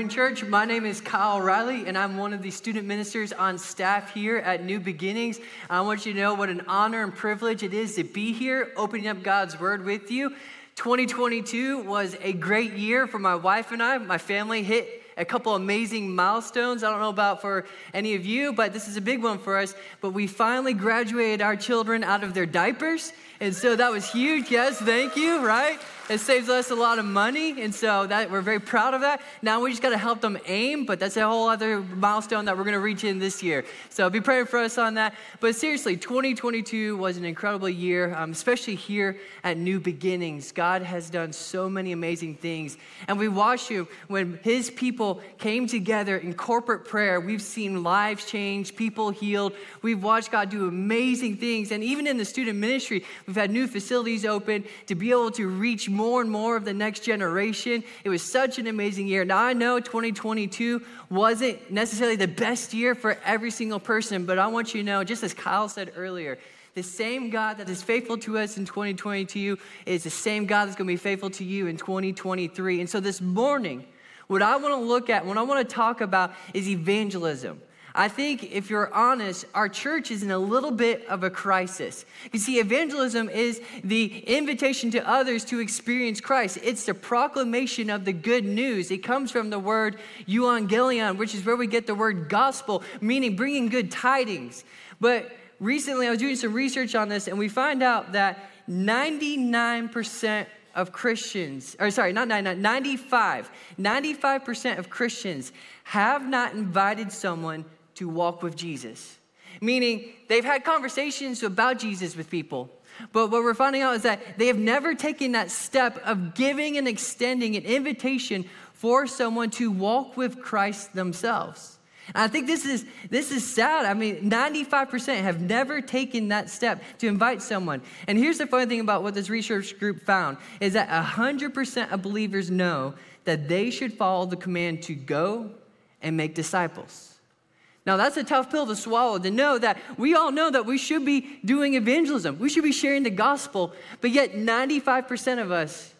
morning, church. My name is Kyle Riley, and I'm one of the student ministers on staff here at New Beginnings. I want you to know what an honor and privilege it is to be here, opening up God's Word with you. 2022 was a great year for my wife and I. My family hit a couple amazing milestones. I don't know about for any of you, but this is a big one for us. But we finally graduated our children out of their diapers. And so that was huge. Yes, thank you, right? It saves us a lot of money, and so that we're very proud of that. Now we just got to help them aim, but that's a whole other milestone that we're going to reach in this year. So be praying for us on that. But seriously, 2022 was an incredible year, um, especially here at New Beginnings. God has done so many amazing things, and we watched you when His people came together in corporate prayer. We've seen lives change, people healed. We've watched God do amazing things, and even in the student ministry, we've had new facilities open to be able to reach more and more of the next generation. It was such an amazing year. Now, I know 2022 wasn't necessarily the best year for every single person, but I want you to know, just as Kyle said earlier, the same God that is faithful to us in 2022 is the same God that's going to be faithful to you in 2023. And so this morning, what I want to look at, what I want to talk about is evangelism. I think if you're honest, our church is in a little bit of a crisis. You see, evangelism is the invitation to others to experience Christ. It's the proclamation of the good news. It comes from the word euangelion, which is where we get the word gospel, meaning bringing good tidings. But recently I was doing some research on this, and we find out that 99% of Christians, or sorry, not 99, 95, 95% of Christians have not invited someone to walk with Jesus. Meaning, they've had conversations about Jesus with people. But what we're finding out is that they have never taken that step of giving and extending an invitation for someone to walk with Christ themselves. And I think this is, this is sad. I mean, 95% have never taken that step to invite someone. And here's the funny thing about what this research group found is that 100% of believers know that they should follow the command to go and make disciples. Now, that's a tough pill to swallow to know that we all know that we should be doing evangelism. We should be sharing the gospel, but yet 95% of us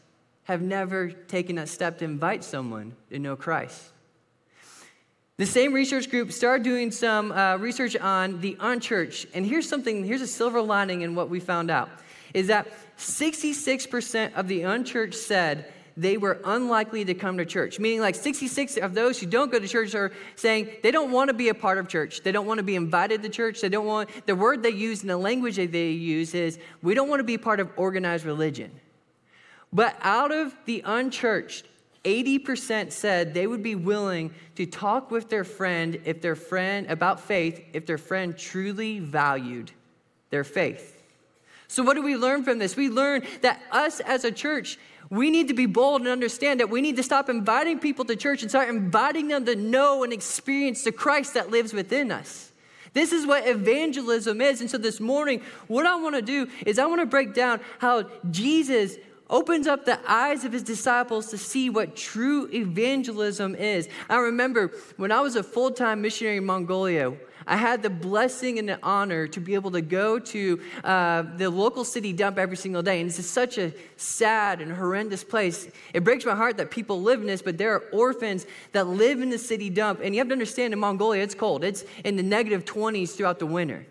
have never taken a step to invite someone to know Christ. The same research group started doing some uh, research on the unchurched, and here's something, here's a silver lining in what we found out is that 66% of the unchurched said they were unlikely to come to church. Meaning, like 66 of those who don't go to church are saying they don't want to be a part of church. They don't want to be invited to church. They don't want, the word they use and the language that they use is, we don't want to be part of organized religion. But out of the unchurched, 80% said they would be willing to talk with their friend if their friend about faith if their friend truly valued their faith. So what do we learn from this? We learn that us as a church we need to be bold and understand that we need to stop inviting people to church and start inviting them to know and experience the Christ that lives within us. This is what evangelism is. And so this morning, what I want to do is I want to break down how Jesus opens up the eyes of his disciples to see what true evangelism is. I remember when I was a full time missionary in Mongolia, I had the blessing and the honor to be able to go to uh, the local city dump every single day. And is such a sad and horrendous place. It breaks my heart that people live in this, but there are orphans that live in the city dump. And you have to understand in Mongolia, it's cold, it's in the negative 20s throughout the winter.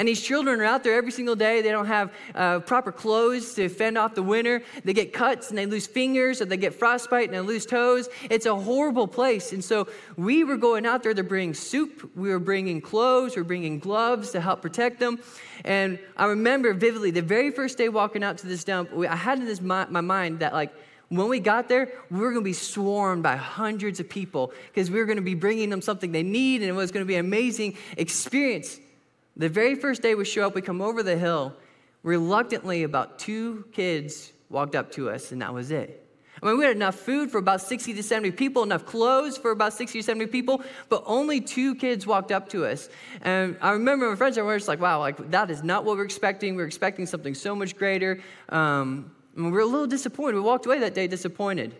And these children are out there every single day. They don't have uh, proper clothes to fend off the winter. They get cuts and they lose fingers, or they get frostbite and they lose toes. It's a horrible place. And so we were going out there to bring soup. We were bringing clothes. We were bringing gloves to help protect them. And I remember vividly the very first day walking out to this dump, I had in this my, my mind that like when we got there, we were going to be swarmed by hundreds of people because we were going to be bringing them something they need, and it was going to be an amazing experience. The very first day we show up, we come over the hill. Reluctantly, about two kids walked up to us, and that was it. I mean, we had enough food for about 60 to 70 people, enough clothes for about 60 to 70 people, but only two kids walked up to us. And I remember my friends were just like, wow, like that is not what we're expecting. We're expecting something so much greater. Um, and we were a little disappointed. We walked away that day disappointed.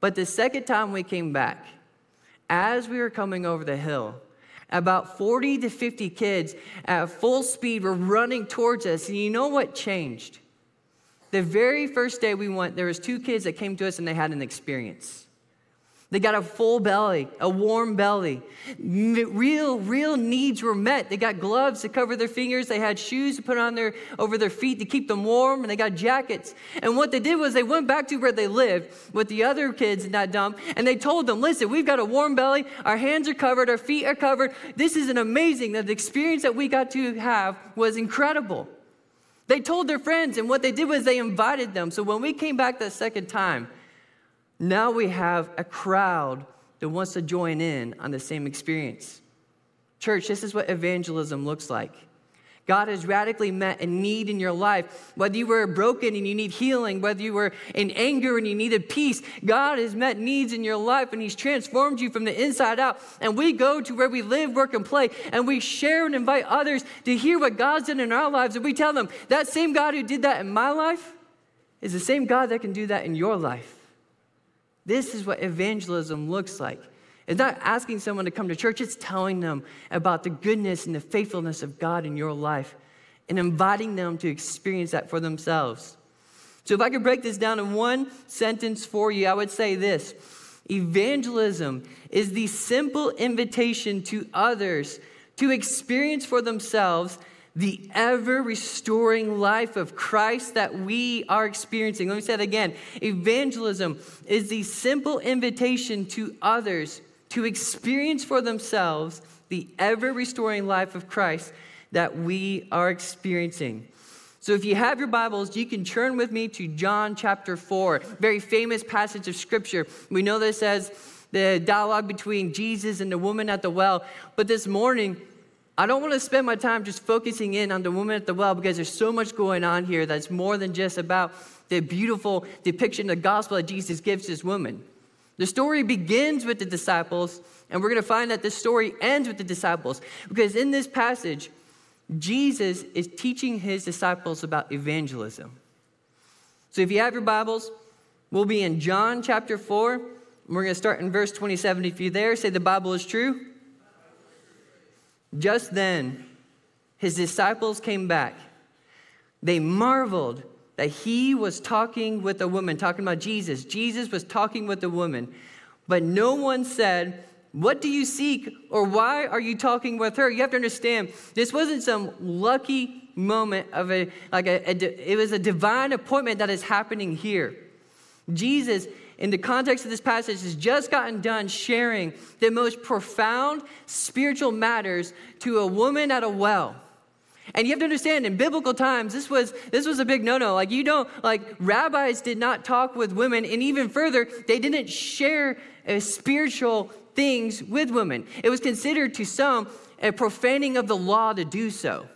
But the second time we came back, as we were coming over the hill, about 40 to 50 kids at full speed were running towards us. And you know what changed? The very first day we went, there was two kids that came to us and they had an experience. They got a full belly, a warm belly. Real, real needs were met. They got gloves to cover their fingers. They had shoes to put on their over their feet to keep them warm, and they got jackets. And what they did was they went back to where they lived with the other kids in that dump, and they told them, "Listen, we've got a warm belly. Our hands are covered. Our feet are covered. This is an amazing. That the experience that we got to have was incredible." They told their friends, and what they did was they invited them. So when we came back that second time now we have a crowd that wants to join in on the same experience. Church, this is what evangelism looks like. God has radically met a need in your life. Whether you were broken and you need healing, whether you were in anger and you needed peace, God has met needs in your life and He's transformed you from the inside out. And we go to where we live, work, and play, and we share and invite others to hear what God's done in our lives. And we tell them, that same God who did that in my life is the same God that can do that in your life. This is what evangelism looks like. It's not asking someone to come to church, it's telling them about the goodness and the faithfulness of God in your life and inviting them to experience that for themselves. So, if I could break this down in one sentence for you, I would say this Evangelism is the simple invitation to others to experience for themselves the ever restoring life of Christ that we are experiencing. Let me say that again. Evangelism is the simple invitation to others to experience for themselves the ever restoring life of Christ that we are experiencing. So if you have your Bibles, you can turn with me to John chapter 4, very famous passage of scripture. We know this as the dialogue between Jesus and the woman at the well, but this morning I don't want to spend my time just focusing in on the woman at the well because there's so much going on here that's more than just about the beautiful depiction of the gospel that Jesus gives this woman. The story begins with the disciples, and we're going to find that the story ends with the disciples because in this passage, Jesus is teaching his disciples about evangelism. So if you have your Bibles, we'll be in John chapter 4. And We're going to start in verse 27. If you're there, say the Bible is true. Just then, his disciples came back. They marveled that he was talking with a woman, talking about Jesus. Jesus was talking with a woman. But no one said, What do you seek? or Why are you talking with her? You have to understand, this wasn't some lucky moment of a, like a, a it was a divine appointment that is happening here. Jesus in the context of this passage, has just gotten done sharing the most profound spiritual matters to a woman at a well. And you have to understand, in biblical times, this was, this was a big no no. Like, you don't, like, rabbis did not talk with women, and even further, they didn't share uh, spiritual things with women. It was considered to some a profaning of the law to do so.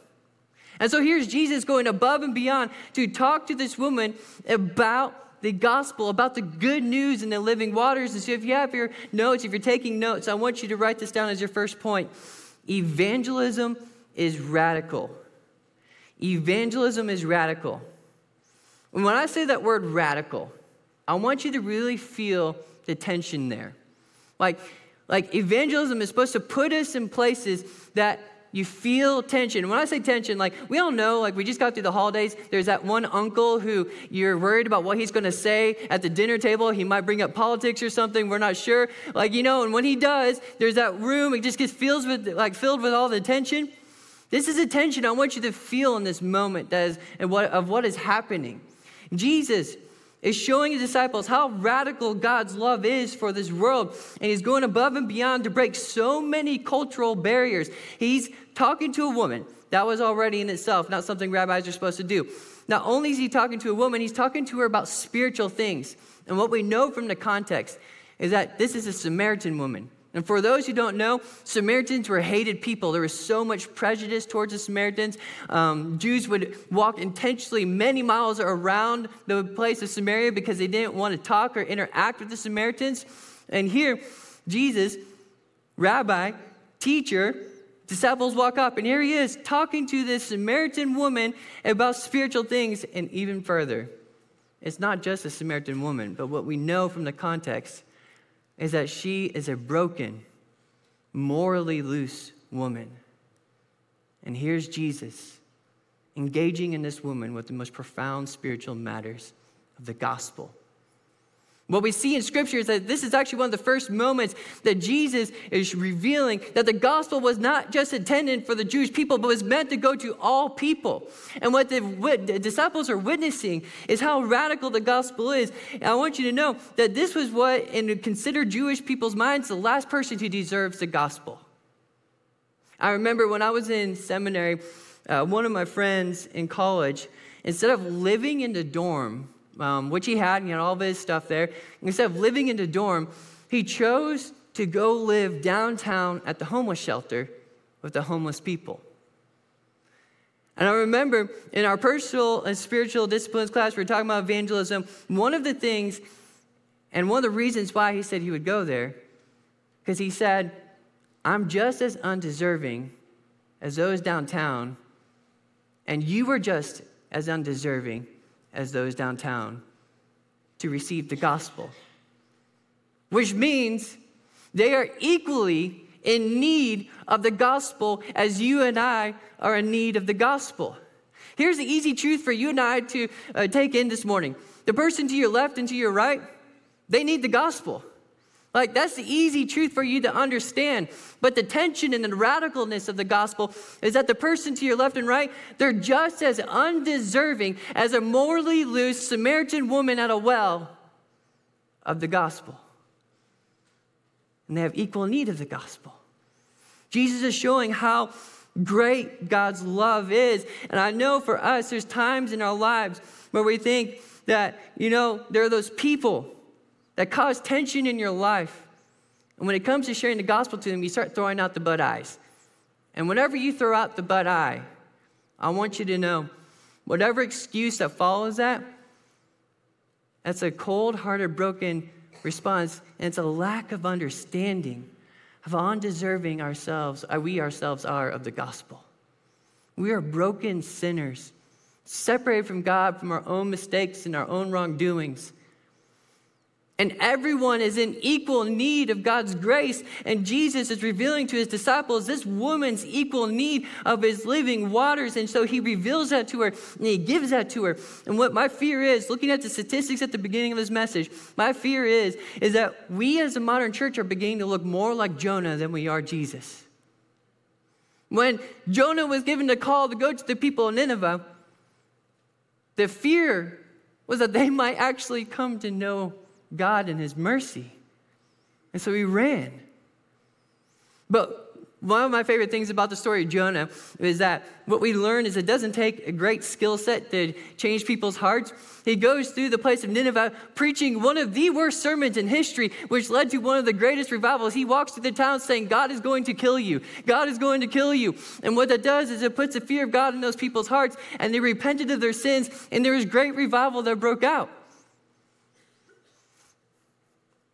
And so here's Jesus going above and beyond to talk to this woman about the gospel, about the good news and the living waters. And so, if you have your notes, if you're taking notes, I want you to write this down as your first point. Evangelism is radical. Evangelism is radical. And when I say that word radical, I want you to really feel the tension there. Like, like evangelism is supposed to put us in places that you feel tension. When I say tension, like we all know, like we just got through the holidays, there's that one uncle who you're worried about what he's gonna say at the dinner table. He might bring up politics or something, we're not sure. Like, you know, and when he does, there's that room, it just gets filled with like filled with all the tension. This is a tension I want you to feel in this moment that is, and what, of what is happening. Jesus is showing his disciples how radical God's love is for this world. And he's going above and beyond to break so many cultural barriers. He's talking to a woman. That was already in itself not something rabbis are supposed to do. Not only is he talking to a woman, he's talking to her about spiritual things. And what we know from the context is that this is a Samaritan woman. And for those who don't know, Samaritans were hated people. There was so much prejudice towards the Samaritans. Um, Jews would walk intentionally many miles around the place of Samaria because they didn't want to talk or interact with the Samaritans. And here, Jesus, rabbi, teacher, disciples walk up, and here he is talking to this Samaritan woman about spiritual things, and even further. It's not just a Samaritan woman, but what we know from the context is that she is a broken, morally loose woman. And here's Jesus engaging in this woman with the most profound spiritual matters of the gospel. What we see in Scripture is that this is actually one of the first moments that Jesus is revealing that the gospel was not just intended for the Jewish people, but was meant to go to all people. And what the, the disciples are witnessing is how radical the gospel is. And I want you to know that this was what, in considered Jewish people's minds, the last person who deserves the gospel. I remember when I was in seminary, uh, one of my friends in college, instead of living in the dorm, um, which he had, and he had all of his stuff there. Instead of living in the dorm, he chose to go live downtown at the homeless shelter with the homeless people. And I remember in our personal and spiritual disciplines class, we were talking about evangelism. One of the things, and one of the reasons why he said he would go there, because he said, I'm just as undeserving as those downtown, and you were just as undeserving as those downtown to receive the gospel, which means they are equally in need of the gospel as you and I are in need of the gospel. Here's the easy truth for you and I to uh, take in this morning the person to your left and to your right, they need the gospel. Like, that's the easy truth for you to understand. But the tension and the radicalness of the gospel is that the person to your left and right, they're just as undeserving as a morally loose Samaritan woman at a well of the gospel. And they have equal need of the gospel. Jesus is showing how great God's love is. And I know for us, there's times in our lives where we think that, you know, there are those people that cause tension in your life. And when it comes to sharing the gospel to them, you start throwing out the but eyes. And whenever you throw out the but I, I want you to know whatever excuse that follows that, that's a cold hearted, broken response. And it's a lack of understanding of how undeserving ourselves, uh, we ourselves are of the gospel. We are broken sinners, separated from God from our own mistakes and our own wrongdoings. And everyone is in equal need of God's grace. And Jesus is revealing to his disciples this woman's equal need of his living waters. And so he reveals that to her and he gives that to her. And what my fear is, looking at the statistics at the beginning of this message, my fear is, is that we as a modern church are beginning to look more like Jonah than we are Jesus. When Jonah was given the call to go to the people of Nineveh, the fear was that they might actually come to know God and his mercy. And so he ran. But one of my favorite things about the story of Jonah is that what we learn is it doesn't take a great skill set to change people's hearts. He goes through the place of Nineveh preaching one of the worst sermons in history, which led to one of the greatest revivals. He walks through the town saying, God is going to kill you. God is going to kill you. And what that does is it puts the fear of God in those people's hearts, and they repented of their sins, and there was great revival that broke out.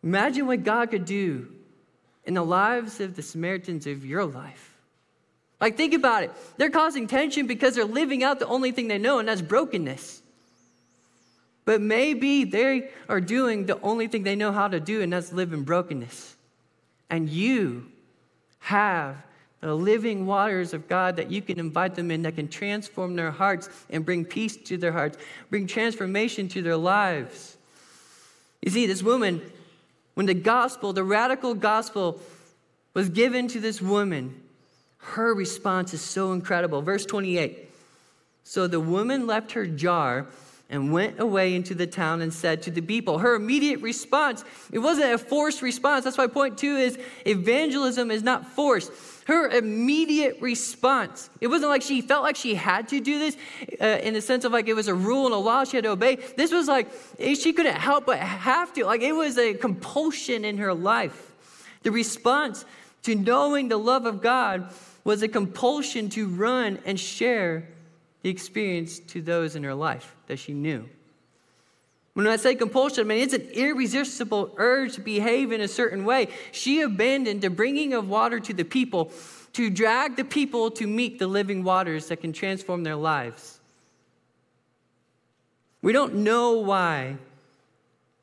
Imagine what God could do in the lives of the Samaritans of your life. Like, think about it. They're causing tension because they're living out the only thing they know, and that's brokenness. But maybe they are doing the only thing they know how to do, and that's live in brokenness. And you have the living waters of God that you can invite them in that can transform their hearts and bring peace to their hearts, bring transformation to their lives. You see, this woman, when the gospel, the radical gospel, was given to this woman, her response is so incredible. Verse 28 So the woman left her jar and went away into the town and said to the people, her immediate response, it wasn't a forced response. That's why point two is evangelism is not forced. Her immediate response, it wasn't like she felt like she had to do this uh, in the sense of like it was a rule and a law she had to obey. This was like she couldn't help but have to. Like it was a compulsion in her life. The response to knowing the love of God was a compulsion to run and share the experience to those in her life that she knew. When I say compulsion, I mean it's an irresistible urge to behave in a certain way. She abandoned the bringing of water to the people to drag the people to meet the living waters that can transform their lives. We don't know why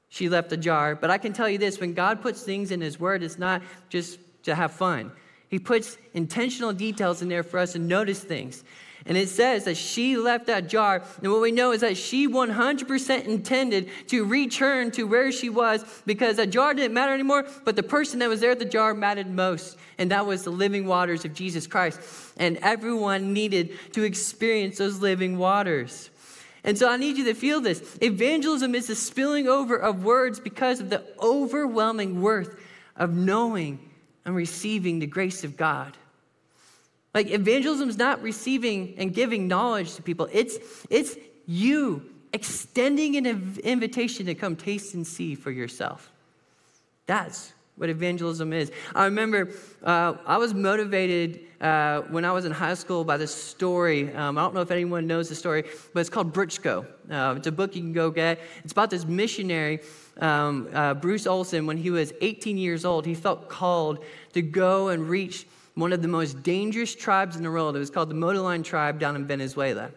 she left the jar, but I can tell you this when God puts things in His Word, it's not just to have fun. He puts intentional details in there for us to notice things. And it says that she left that jar. And what we know is that she 100% intended to return to where she was because that jar didn't matter anymore, but the person that was there at the jar mattered most. And that was the living waters of Jesus Christ. And everyone needed to experience those living waters. And so I need you to feel this. Evangelism is the spilling over of words because of the overwhelming worth of knowing and receiving the grace of God. Like evangelism is not receiving and giving knowledge to people. It's it's you extending an invitation to come taste and see for yourself. That's what evangelism is. I remember uh, I was motivated uh, when I was in high school by this story. Um, I don't know if anyone knows the story, but it's called Bruchko. Uh, it's a book you can go get. It's about this missionary, um, uh, Bruce Olson. When he was 18 years old, he felt called to go and reach one of the most dangerous tribes in the world. It was called the Motilone tribe down in Venezuela.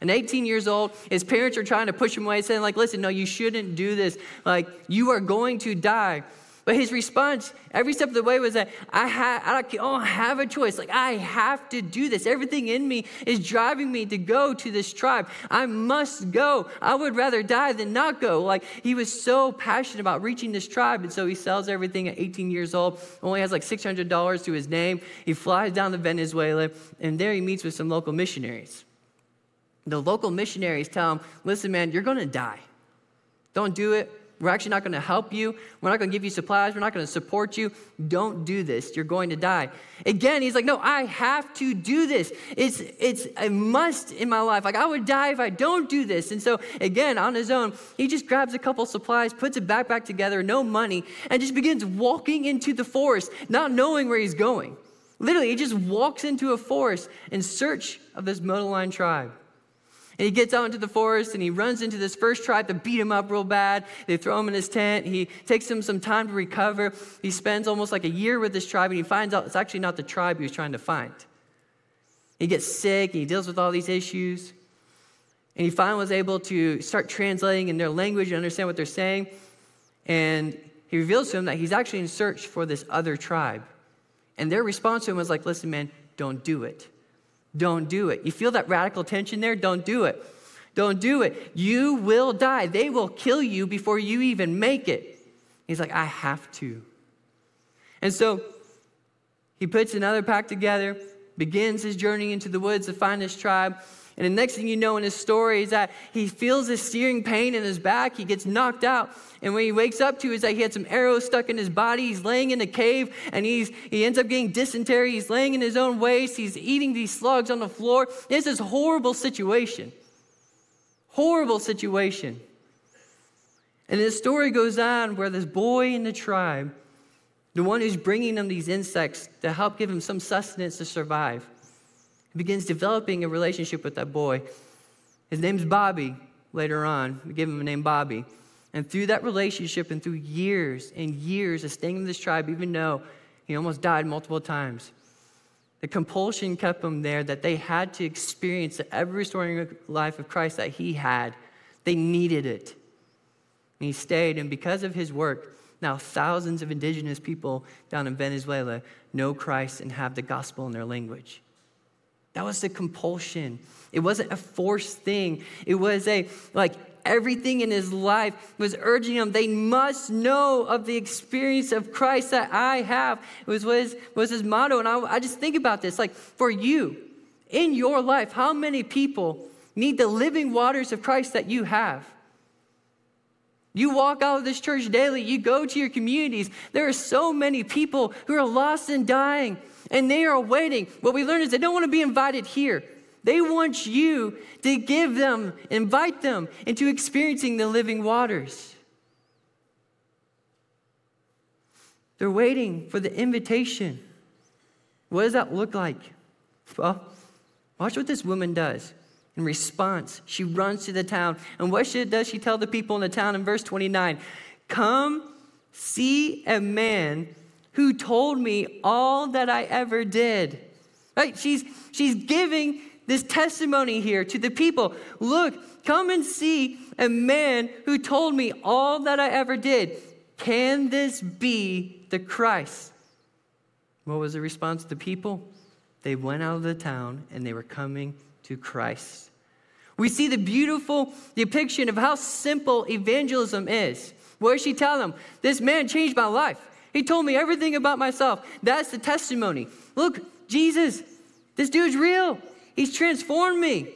And 18 years old, his parents are trying to push him away, saying, like, listen, no, you shouldn't do this. Like, you are going to die. But his response every step of the way was that I, ha- I don't have a choice. Like, I have to do this. Everything in me is driving me to go to this tribe. I must go. I would rather die than not go. Like, he was so passionate about reaching this tribe. And so he sells everything at 18 years old, only has like $600 to his name. He flies down to Venezuela, and there he meets with some local missionaries. The local missionaries tell him, listen, man, you're going to die. Don't do it. We're actually not going to help you. We're not going to give you supplies. We're not going to support you. Don't do this. You're going to die. Again, he's like, No, I have to do this. It's, it's a must in my life. Like, I would die if I don't do this. And so, again, on his own, he just grabs a couple supplies, puts a backpack together, no money, and just begins walking into the forest, not knowing where he's going. Literally, he just walks into a forest in search of this Motilone tribe. And he gets out into the forest and he runs into this first tribe to beat him up real bad. They throw him in his tent. He takes him some time to recover. He spends almost like a year with this tribe and he finds out it's actually not the tribe he was trying to find. He gets sick and he deals with all these issues. And he finally was able to start translating in their language and understand what they're saying. And he reveals to him that he's actually in search for this other tribe. And their response to him was like, listen, man, don't do it. Don't do it. You feel that radical tension there? Don't do it. Don't do it. You will die. They will kill you before you even make it. He's like, I have to. And so he puts another pack together, begins his journey into the woods to find his tribe. And the next thing you know in his story is that he feels this searing pain in his back. He gets knocked out. And when he wakes up to is that he had some arrows stuck in his body. He's laying in a cave and he's, he ends up getting dysentery. He's laying in his own waste. He's eating these slugs on the floor. It's This is horrible situation. Horrible situation. And the story goes on where this boy in the tribe, the one who's bringing them these insects to help give him some sustenance to survive, begins developing a relationship with that boy. His name's Bobby later on. We give him a name Bobby. And through that relationship and through years and years of staying in this tribe, even though he almost died multiple times, the compulsion kept him there that they had to experience the ever restoring life of Christ that he had. They needed it. And he stayed, and because of his work, now thousands of indigenous people down in Venezuela know Christ and have the gospel in their language. That was the compulsion. It wasn't a forced thing. It was a, like, everything in his life was urging him, they must know of the experience of Christ that I have. It was, was, was his motto. And I, I just think about this like, for you, in your life, how many people need the living waters of Christ that you have? You walk out of this church daily, you go to your communities. There are so many people who are lost and dying and they are waiting. What we learn is they don't want to be invited here. They want you to give them, invite them into experiencing the living waters. They're waiting for the invitation. What does that look like? Well, watch what this woman does. In response, she runs to the town. And what does she tell the people in the town in verse 29? Come see a man who told me all that I ever did. Right? She's, she's giving this testimony here to the people. Look, come and see a man who told me all that I ever did. Can this be the Christ? What was the response of the people? They went out of the town and they were coming to Christ. We see the beautiful depiction of how simple evangelism is. What does she tell them? This man changed my life. He told me everything about myself. That's the testimony. Look, Jesus, this dude's real. He's transformed me.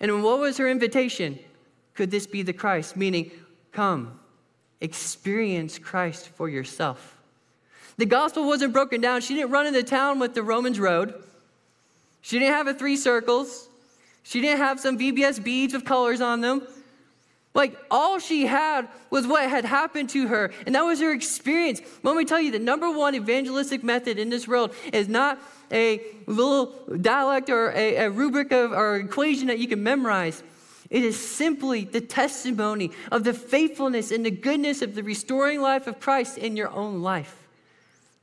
And what was her invitation? Could this be the Christ? Meaning, come, experience Christ for yourself. The gospel wasn't broken down. She didn't run into town with the Romans road. She didn't have a three circles. She didn't have some VBS beads with colors on them. Like all she had was what had happened to her, and that was her experience. Let me tell you, the number one evangelistic method in this world is not a little dialect or a, a rubric of, or equation that you can memorize. It is simply the testimony of the faithfulness and the goodness of the restoring life of Christ in your own life.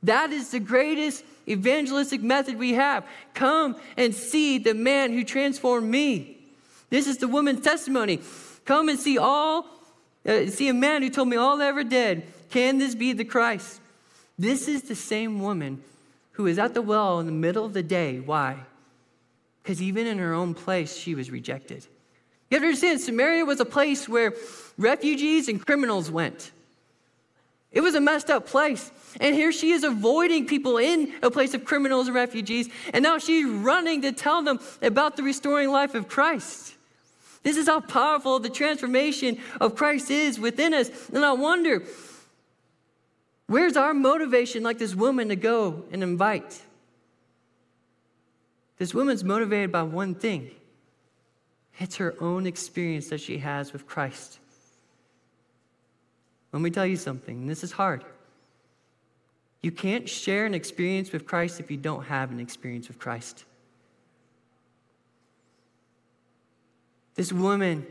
That is the greatest evangelistic method we have. Come and see the man who transformed me. This is the woman's testimony. Come and see all, uh, see a man who told me all I ever did. Can this be the Christ? This is the same woman who is at the well in the middle of the day. Why? Because even in her own place, she was rejected. You have to understand, Samaria was a place where refugees and criminals went. It was a messed up place. And here she is avoiding people in a place of criminals and refugees. And now she's running to tell them about the restoring life of Christ. This is how powerful the transformation of Christ is within us. And I wonder, where's our motivation, like this woman, to go and invite? This woman's motivated by one thing it's her own experience that she has with Christ. Let me tell you something, this is hard. You can't share an experience with Christ if you don't have an experience with Christ. This woman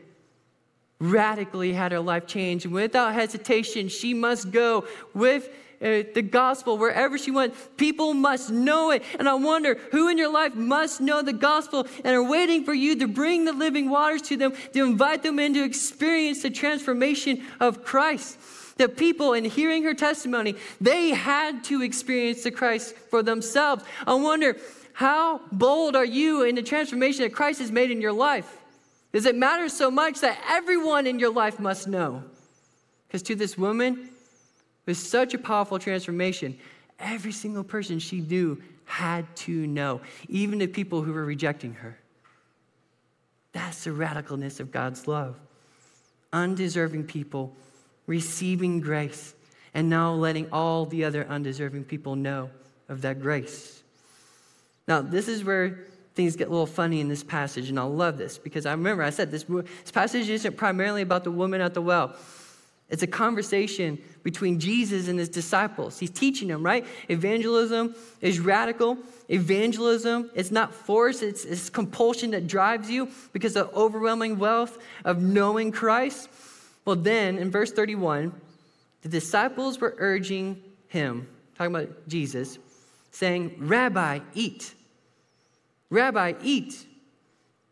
radically had her life changed. Without hesitation, she must go with uh, the gospel wherever she went. People must know it. And I wonder who in your life must know the gospel and are waiting for you to bring the living waters to them, to invite them in to experience the transformation of Christ the people in hearing her testimony, they had to experience the Christ for themselves. I wonder, how bold are you in the transformation that Christ has made in your life? Does it matter so much that everyone in your life must know? Because to this woman, with such a powerful transformation, every single person she knew had to know, even the people who were rejecting her. That's the radicalness of God's love. Undeserving people receiving grace, and now letting all the other undeserving people know of that grace. Now, this is where things get a little funny in this passage, and I love this because I remember I said this, this passage isn't primarily about the woman at the well. It's a conversation between Jesus and his disciples. He's teaching them, right? Evangelism is radical. Evangelism is not force, it's, it's compulsion that drives you because of overwhelming wealth of knowing Christ. Well, then in verse 31, the disciples were urging him, talking about Jesus, saying, Rabbi, eat. Rabbi, eat.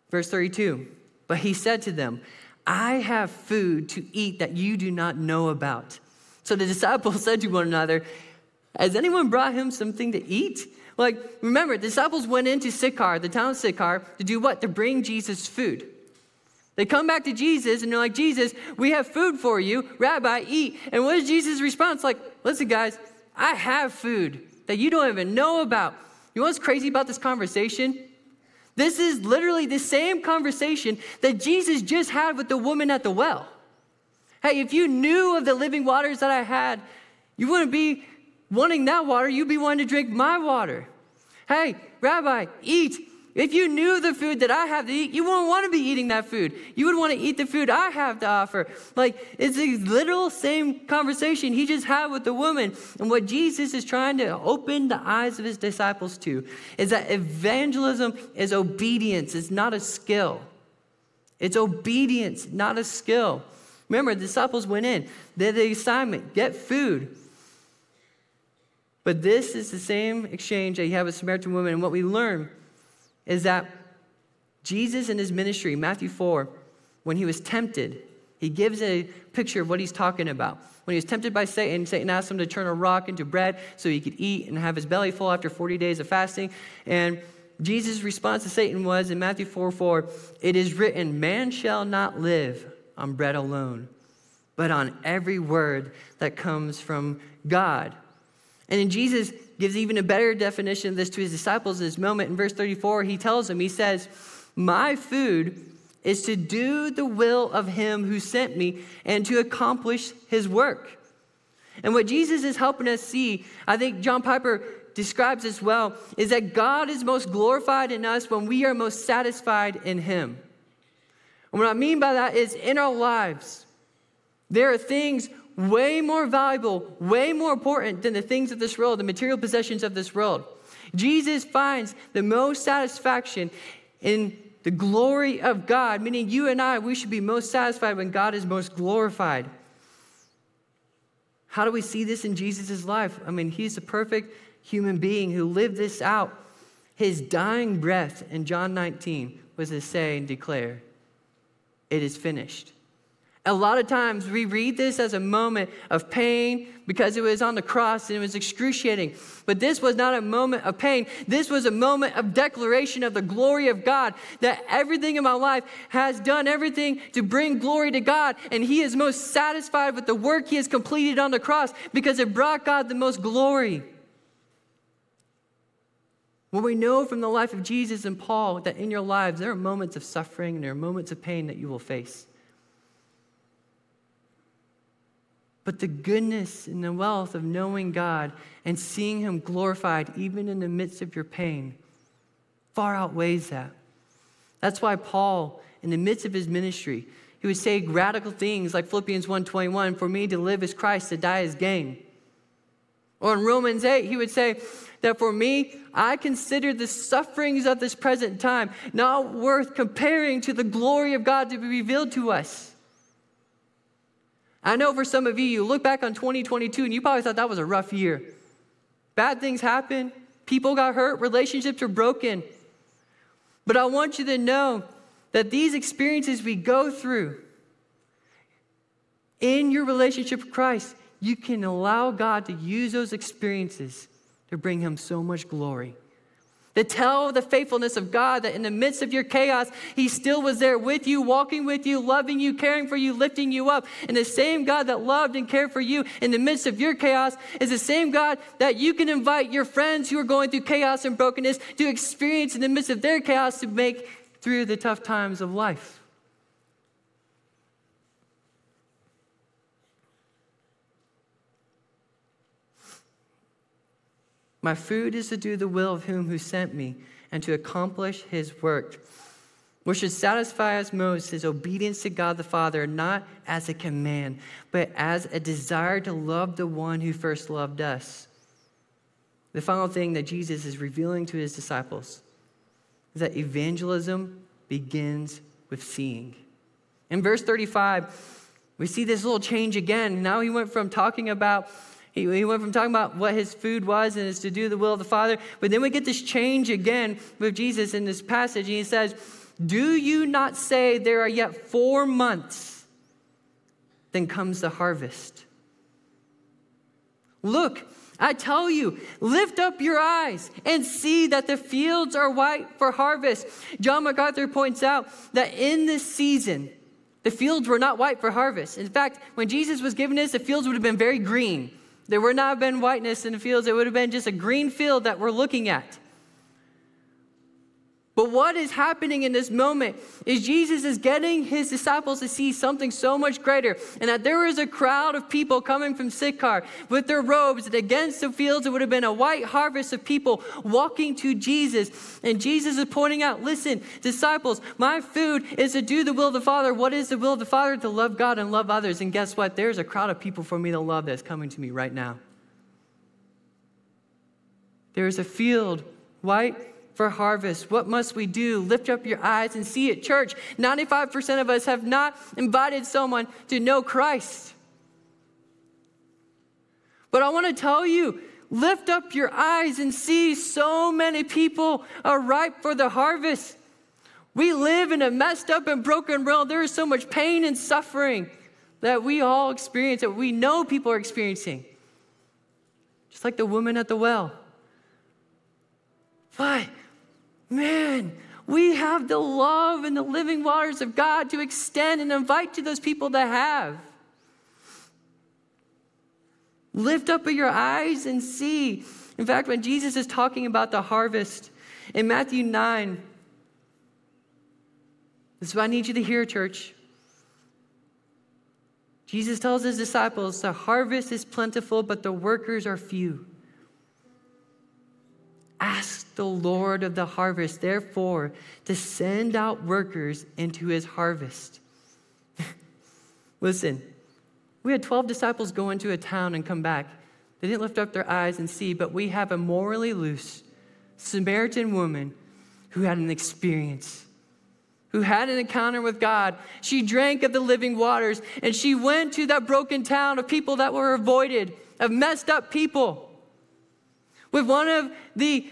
Verse 32, but he said to them, I have food to eat that you do not know about. So the disciples said to one another, Has anyone brought him something to eat? Like, remember, the disciples went into Sychar, the town of Sychar, to do what? To bring Jesus food. They come back to Jesus and they're like, Jesus, we have food for you. Rabbi, eat. And what is Jesus' response? Like, listen, guys, I have food that you don't even know about. You know what's crazy about this conversation? This is literally the same conversation that Jesus just had with the woman at the well. Hey, if you knew of the living waters that I had, you wouldn't be wanting that water, you'd be wanting to drink my water. Hey, Rabbi, eat. If you knew the food that I have to eat, you wouldn't want to be eating that food. You would want to eat the food I have to offer. Like, it's the literal same conversation he just had with the woman. And what Jesus is trying to open the eyes of his disciples to is that evangelism is obedience, it's not a skill. It's obedience, not a skill. Remember, the disciples went in, they had the assignment get food. But this is the same exchange that you have with Samaritan woman. And what we learn is that Jesus in his ministry, Matthew 4, when he was tempted, he gives a picture of what he's talking about. When he was tempted by Satan, Satan asked him to turn a rock into bread so he could eat and have his belly full after 40 days of fasting. And Jesus' response to Satan was in Matthew 4 4, it is written, Man shall not live on bread alone, but on every word that comes from God. And in Jesus gives even a better definition of this to his disciples in this moment. In verse 34, he tells them, He says, My food is to do the will of him who sent me and to accomplish his work. And what Jesus is helping us see, I think John Piper describes as well, is that God is most glorified in us when we are most satisfied in him. And what I mean by that is in our lives, there are things way more valuable, way more important than the things of this world, the material possessions of this world. Jesus finds the most satisfaction in the glory of God, meaning you and I, we should be most satisfied when God is most glorified. How do we see this in Jesus' life? I mean, he's a perfect human being who lived this out. His dying breath in John 19 was to say and declare, It is finished. A lot of times we read this as a moment of pain because it was on the cross and it was excruciating. But this was not a moment of pain. This was a moment of declaration of the glory of God that everything in my life has done everything to bring glory to God. And He is most satisfied with the work He has completed on the cross because it brought God the most glory. Well, we know from the life of Jesus and Paul that in your lives there are moments of suffering and there are moments of pain that you will face. But the goodness and the wealth of knowing God and seeing Him glorified even in the midst of your pain far outweighs that. That's why Paul, in the midst of his ministry, he would say radical things like Philippians 1:21, "For me to live is Christ, to die is gain." Or in Romans 8, he would say that for me, I consider the sufferings of this present time not worth comparing to the glory of God to be revealed to us. I know for some of you, you look back on 2022 and you probably thought that was a rough year. Bad things happened, people got hurt, relationships were broken. But I want you to know that these experiences we go through in your relationship with Christ, you can allow God to use those experiences to bring Him so much glory to tell the faithfulness of God that in the midst of your chaos, He still was there with you, walking with you, loving you, caring for you, lifting you up. And the same God that loved and cared for you in the midst of your chaos is the same God that you can invite your friends who are going through chaos and brokenness to experience in the midst of their chaos to make through the tough times of life. My food is to do the will of him who sent me and to accomplish his work. What should satisfy us most is obedience to God the Father, not as a command, but as a desire to love the one who first loved us. The final thing that Jesus is revealing to his disciples is that evangelism begins with seeing. In verse 35, we see this little change again. Now he went from talking about he, he went from talking about what his food was and is to do the will of the Father. But then we get this change again with Jesus in this passage. And he says, Do you not say there are yet four months? Then comes the harvest. Look, I tell you, lift up your eyes and see that the fields are white for harvest. John MacArthur points out that in this season, the fields were not white for harvest. In fact, when Jesus was given this, the fields would have been very green. There would not have been whiteness in the fields, it would have been just a green field that we're looking at. But what is happening in this moment is Jesus is getting his disciples to see something so much greater, and that there is a crowd of people coming from Sychar with their robes, and against the fields it would have been a white harvest of people walking to Jesus. And Jesus is pointing out, listen, disciples, my food is to do the will of the Father. What is the will of the Father? To love God and love others. And guess what? There's a crowd of people for me to love that's coming to me right now. There is a field, white for harvest. What must we do? Lift up your eyes and see it. Church, 95% of us have not invited someone to know Christ. But I want to tell you, lift up your eyes and see so many people are ripe for the harvest. We live in a messed up and broken world. There is so much pain and suffering that we all experience, that we know people are experiencing. Just like the woman at the well. Why? Man, we have the love and the living waters of God to extend and invite to those people that have. Lift up your eyes and see. In fact, when Jesus is talking about the harvest in Matthew 9, this is what I need you to hear, church. Jesus tells his disciples, The harvest is plentiful, but the workers are few. Ask the Lord of the harvest, therefore, to send out workers into his harvest. Listen, we had 12 disciples go into a town and come back. They didn't lift up their eyes and see, but we have a morally loose Samaritan woman who had an experience who had an encounter with God. She drank of the living waters and she went to that broken town of people that were avoided, of messed up people, with one of the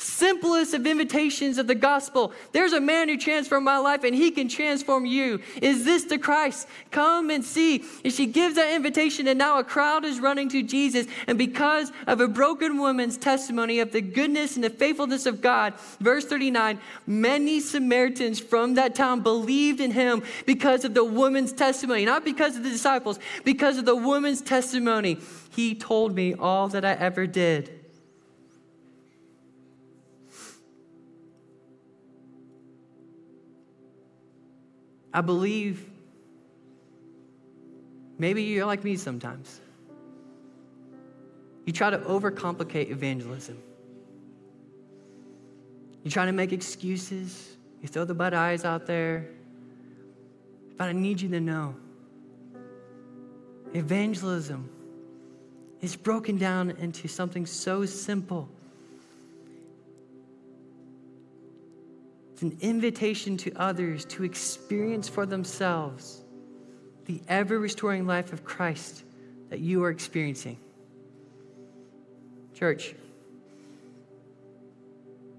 simplest of invitations of the gospel. There's a man who transformed my life and he can transform you. Is this the Christ? Come and see. And she gives that invitation, and now a crowd is running to Jesus. And because of a broken woman's testimony of the goodness and the faithfulness of God, verse 39 many Samaritans from that town believed in him because of the woman's testimony, not because of the disciples, because of the woman's testimony. He told me all that I ever did. I believe maybe you're like me sometimes. You try to overcomplicate evangelism. You try to make excuses. You throw the bad eyes out there. But I need you to know evangelism is broken down into something so simple It's an invitation to others to experience for themselves the ever restoring life of Christ that you are experiencing. Church,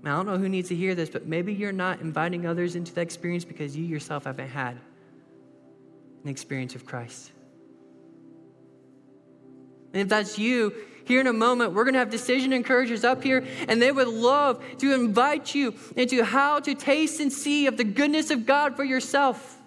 I don't know who needs to hear this, but maybe you're not inviting others into that experience because you yourself haven't had an experience of Christ. And if that's you, here in a moment, we're going to have decision encouragers up here, and they would love to invite you into how to taste and see of the goodness of God for yourself.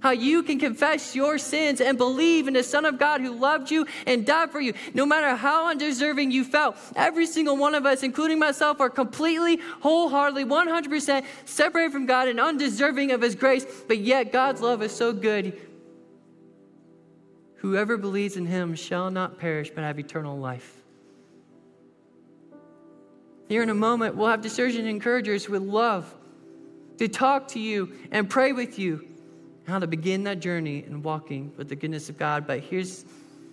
How you can confess your sins and believe in the Son of God who loved you and died for you, no matter how undeserving you felt. Every single one of us, including myself, are completely, wholeheartedly, 100% separated from God and undeserving of His grace, but yet God's love is so good Whoever believes in him shall not perish but have eternal life. Here in a moment, we'll have decision encouragers with love to talk to you and pray with you how to begin that journey and walking with the goodness of God. But here's,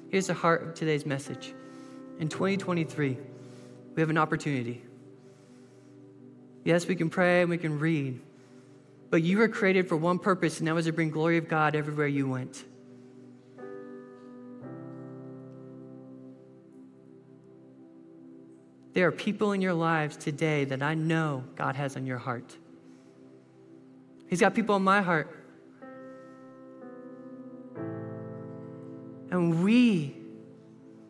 here's the heart of today's message. In 2023, we have an opportunity. Yes, we can pray and we can read, but you were created for one purpose, and that was to bring glory of God everywhere you went. There are people in your lives today that I know God has on your heart. He's got people in my heart. And we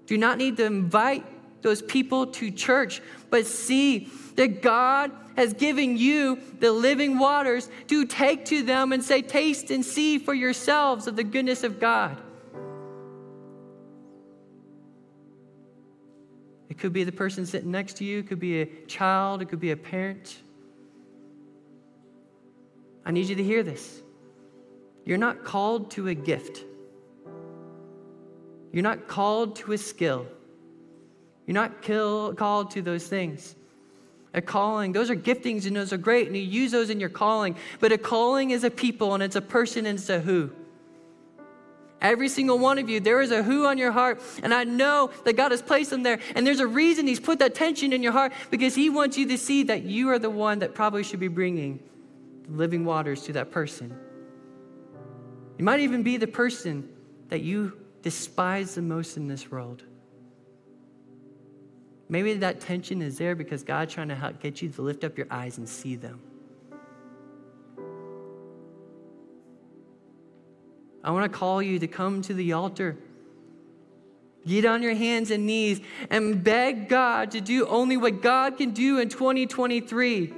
do not need to invite those people to church, but see that God has given you the living waters to take to them and say, Taste and see for yourselves of the goodness of God. It could be the person sitting next to you, it could be a child, it could be a parent. I need you to hear this. You're not called to a gift. You're not called to a skill. You're not kill, called to those things. A calling, those are giftings and those are great, and you use those in your calling. But a calling is a people and it's a person and it's a who. Every single one of you, there is a who on your heart, and I know that God has placed them there. And there's a reason He's put that tension in your heart because He wants you to see that you are the one that probably should be bringing living waters to that person. You might even be the person that you despise the most in this world. Maybe that tension is there because God's trying to help get you to lift up your eyes and see them. I want to call you to come to the altar. Get on your hands and knees and beg God to do only what God can do in 2023.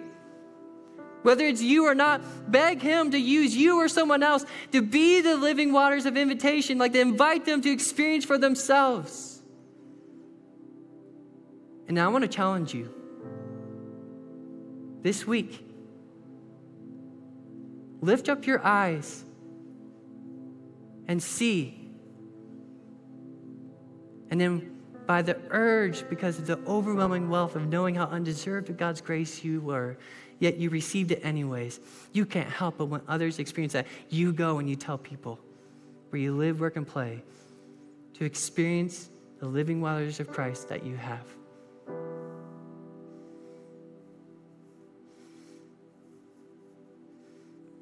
Whether it's you or not, beg Him to use you or someone else to be the living waters of invitation, like to invite them to experience for themselves. And now I want to challenge you this week. Lift up your eyes and see and then by the urge, because of the overwhelming wealth of knowing how undeserved of God's grace you were, yet you received it anyways. You can't help but when others experience that, you go and you tell people where you live, work, and play to experience the living waters of Christ that you have.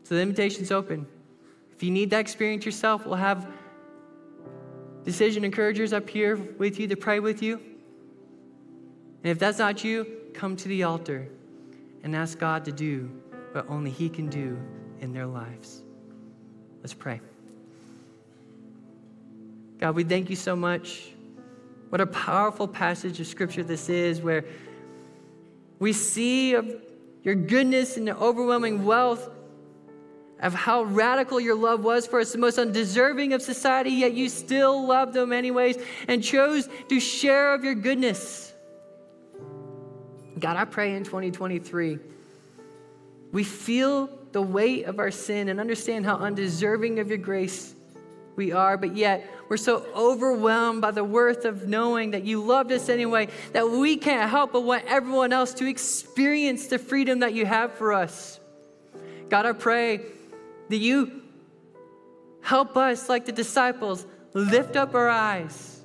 So the invitation's open. If you need that experience yourself, we'll have decision encouragers up here with you to pray with you. And if that's not you, come to the altar and ask God to do what only He can do in their lives. Let's pray. God, we thank you so much. What a powerful passage of scripture this is, where we see of your goodness and the overwhelming wealth of how radical your love was for us, the most undeserving of society, yet you still loved them anyways and chose to share of your goodness. God, I pray in 2023, we feel the weight of our sin and understand how undeserving of your grace we are, but yet we're so overwhelmed by the worth of knowing that you loved us anyway that we can't help but want everyone else to experience the freedom that you have for us. God, I pray that you help us, like the disciples, lift up our eyes,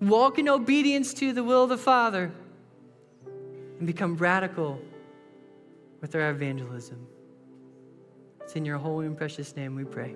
walk in obedience to the will of the Father, and become radical with our evangelism. It's in your holy and precious name we pray.